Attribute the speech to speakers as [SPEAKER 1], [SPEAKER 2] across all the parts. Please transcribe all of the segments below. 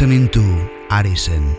[SPEAKER 1] You are listening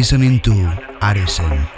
[SPEAKER 1] listening to Arisen.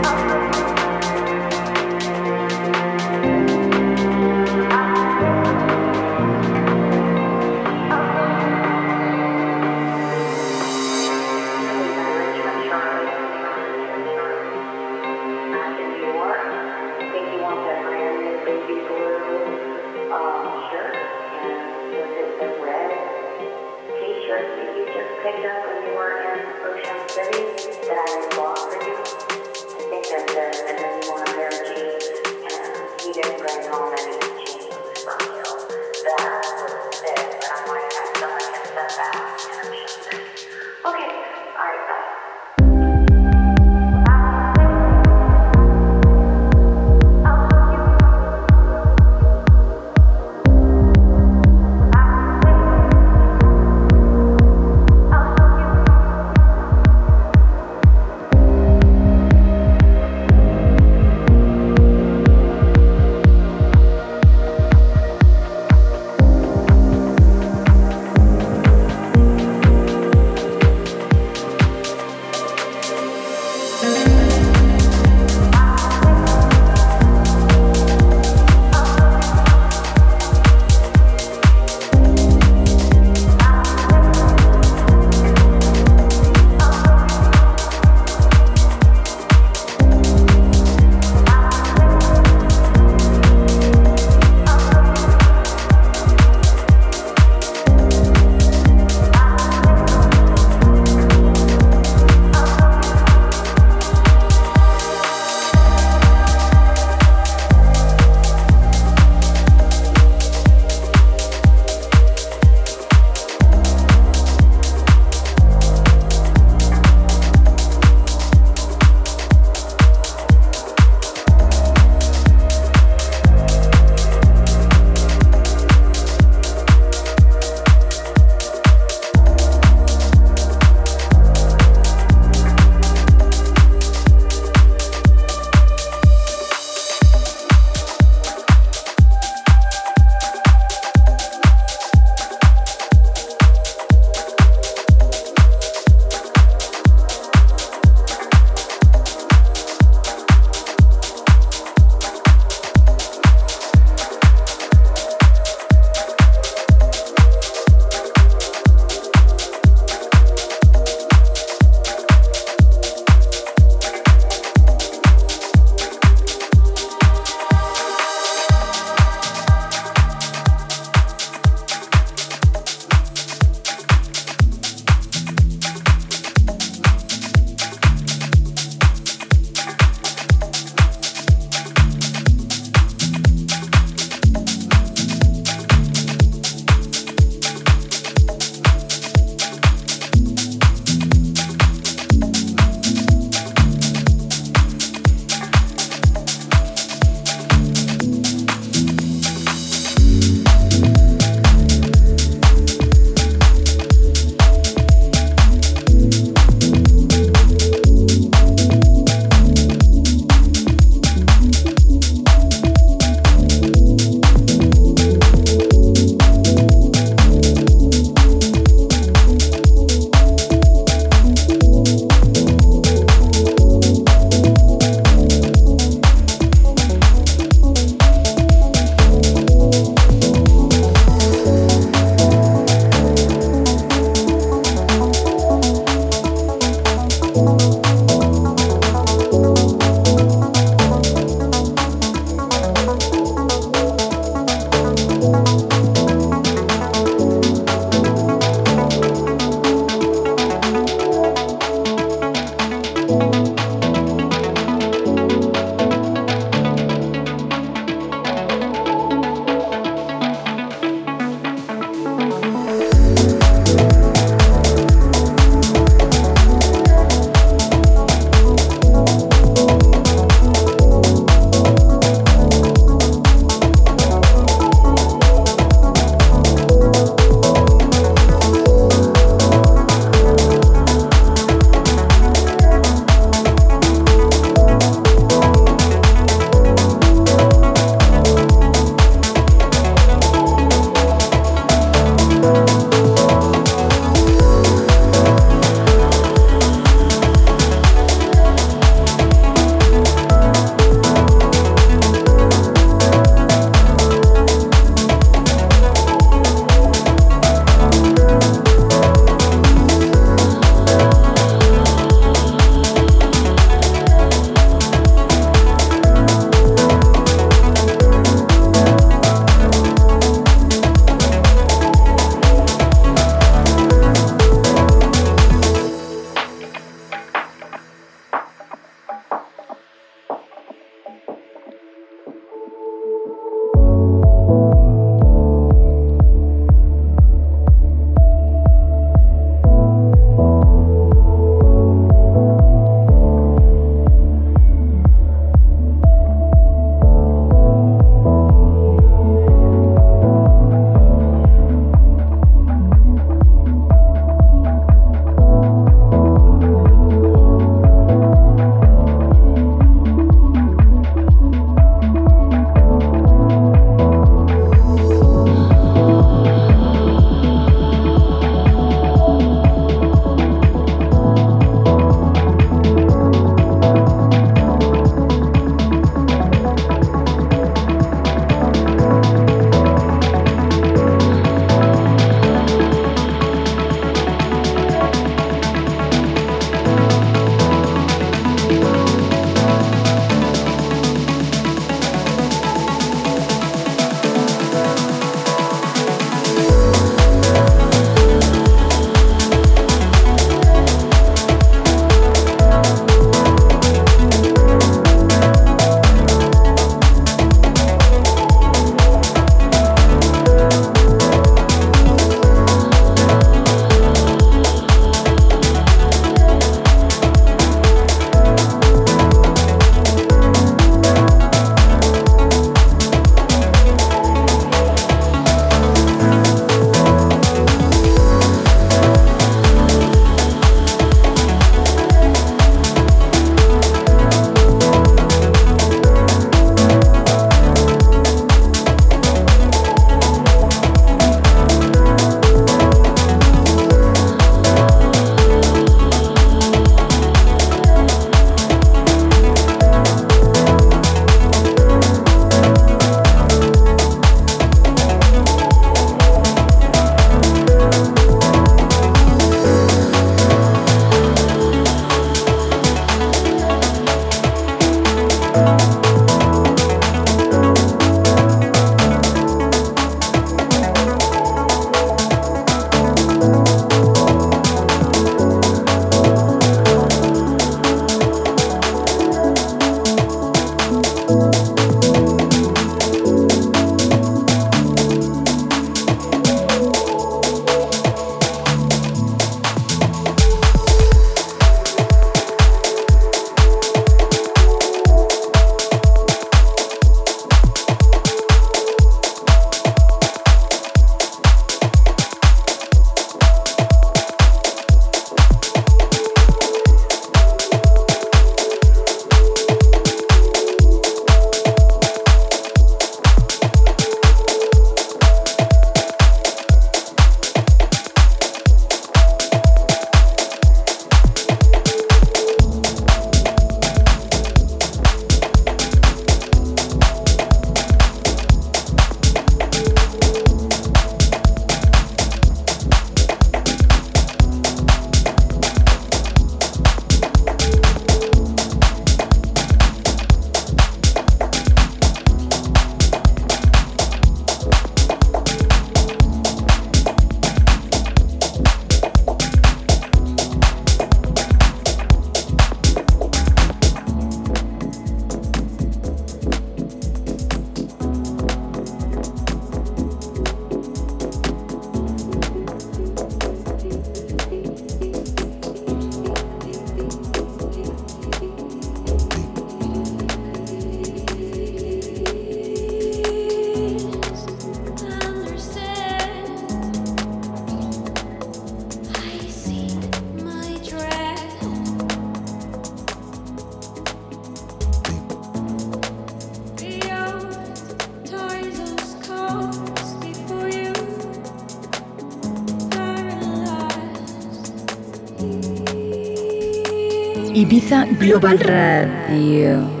[SPEAKER 2] Global Radio.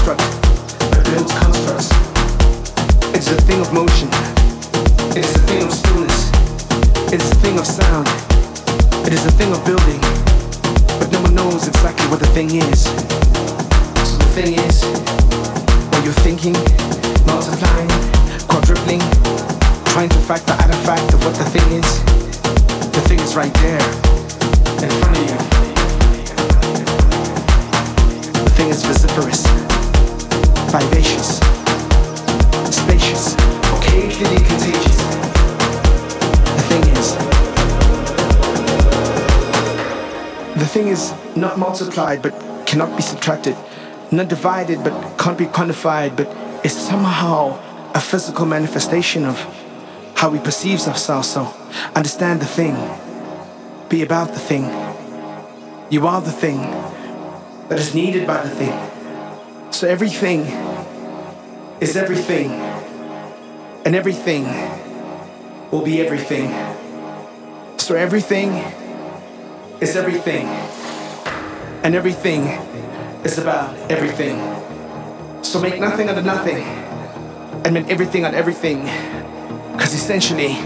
[SPEAKER 3] construct that builds constructs. It's a thing of motion. It's a thing of stillness. It's a thing of sound. It is a thing of building. But no one knows exactly what the thing is. So the thing is, you're thinking, multiplying, quadrupling, trying to factor out a fact of what the thing is, the thing is right there, in front of you. The thing is vociferous vivacious, spacious, occasionally contagious. The thing is, the thing is not multiplied but cannot be subtracted, not divided but can't be quantified, but is somehow a physical manifestation of how we perceive ourselves. So understand the thing, be about the thing. You are the thing that is needed by the thing. So everything is everything, and everything will be everything. So everything is everything, and everything is about everything. So make nothing out of nothing, and make everything out of everything, because essentially,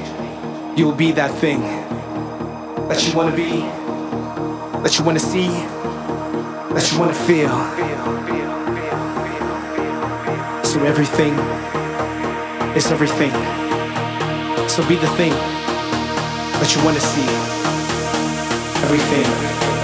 [SPEAKER 3] you will be that thing that you want to be, that you want to see, that you want to feel. So everything is everything. So be the thing that you want to see. Everything.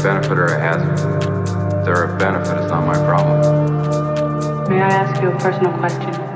[SPEAKER 4] a benefit or a hazard. They're a benefit, it's not my problem.
[SPEAKER 5] May I ask you a personal question?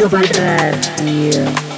[SPEAKER 2] Ibiza Global Radio.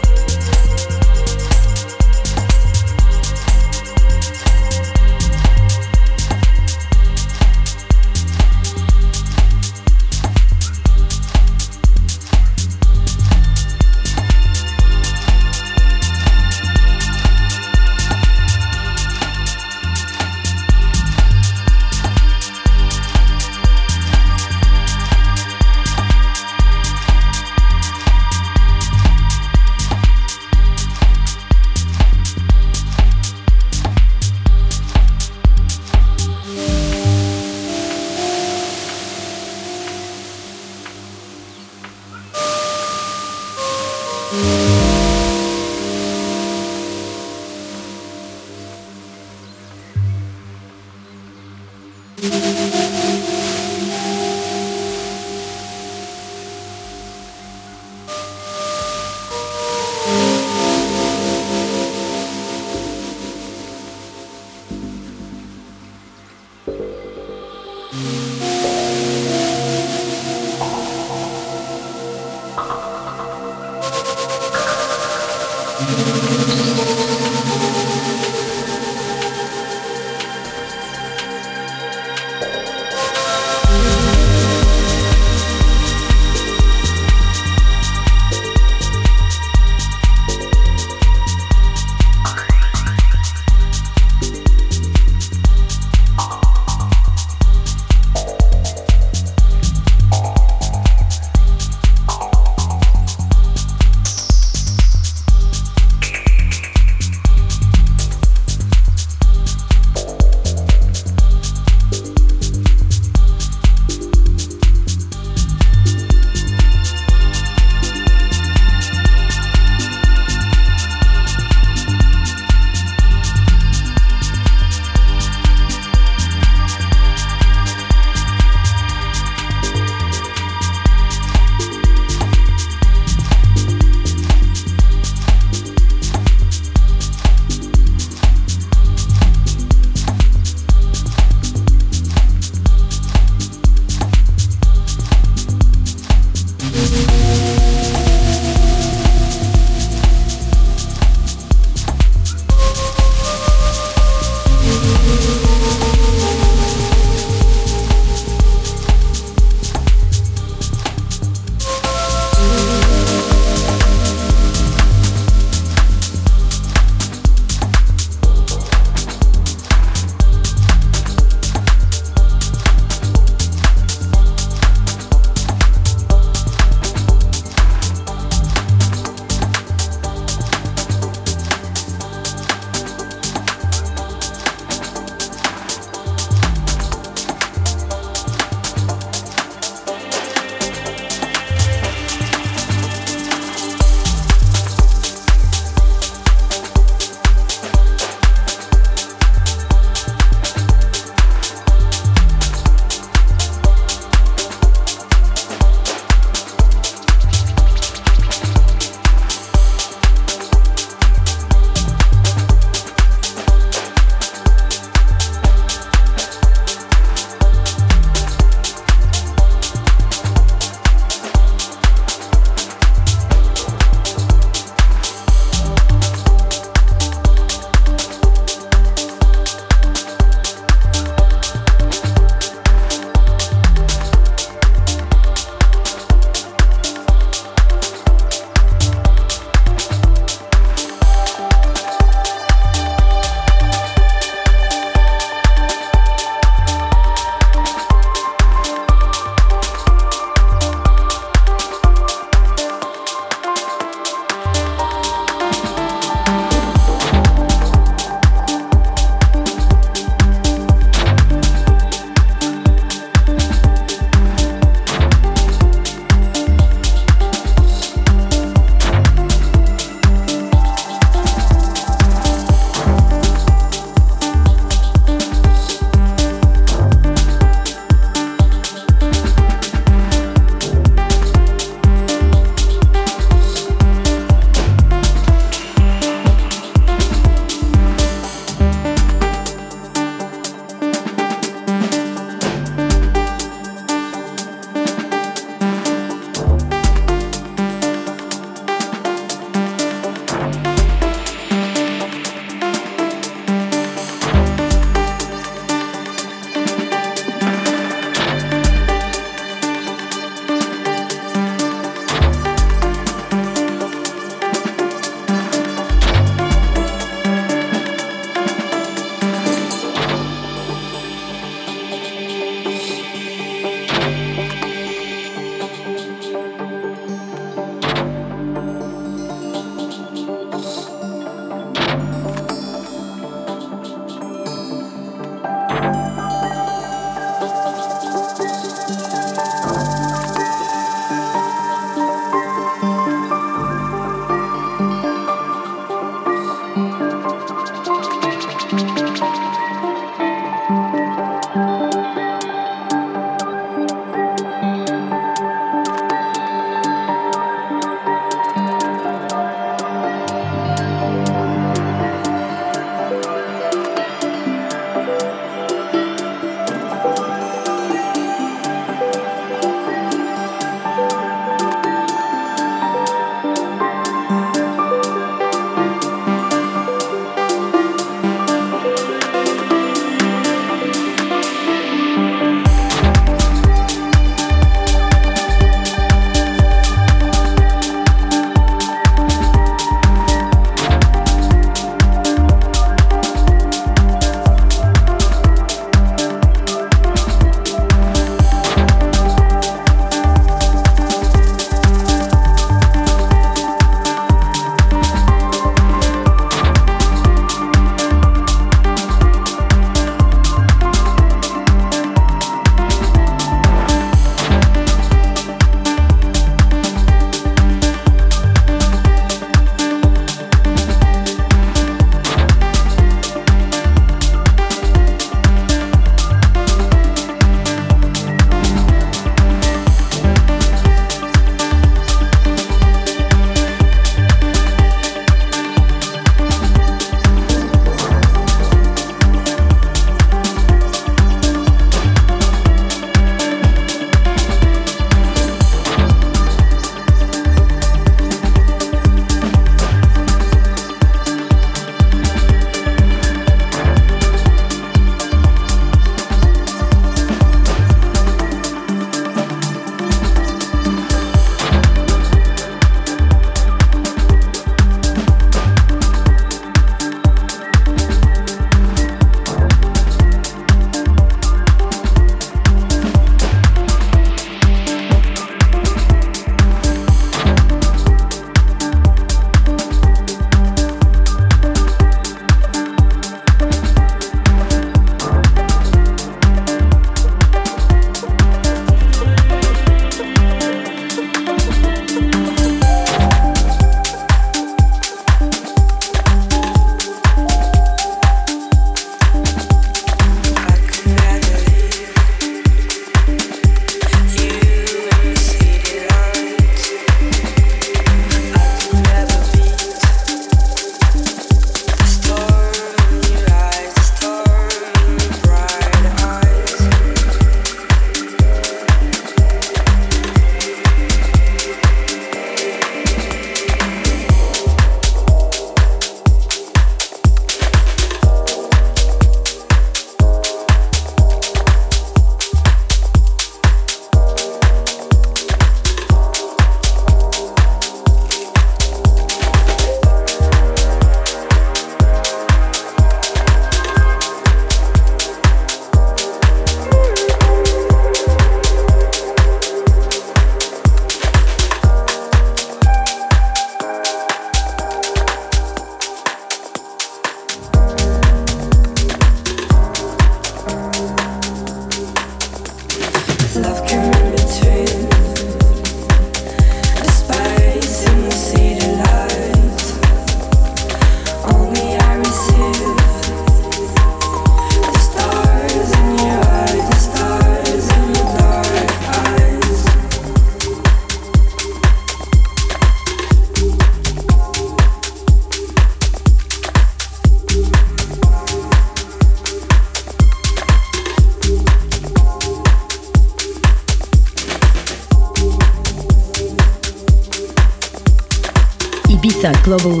[SPEAKER 2] ibizaglobalradio.com.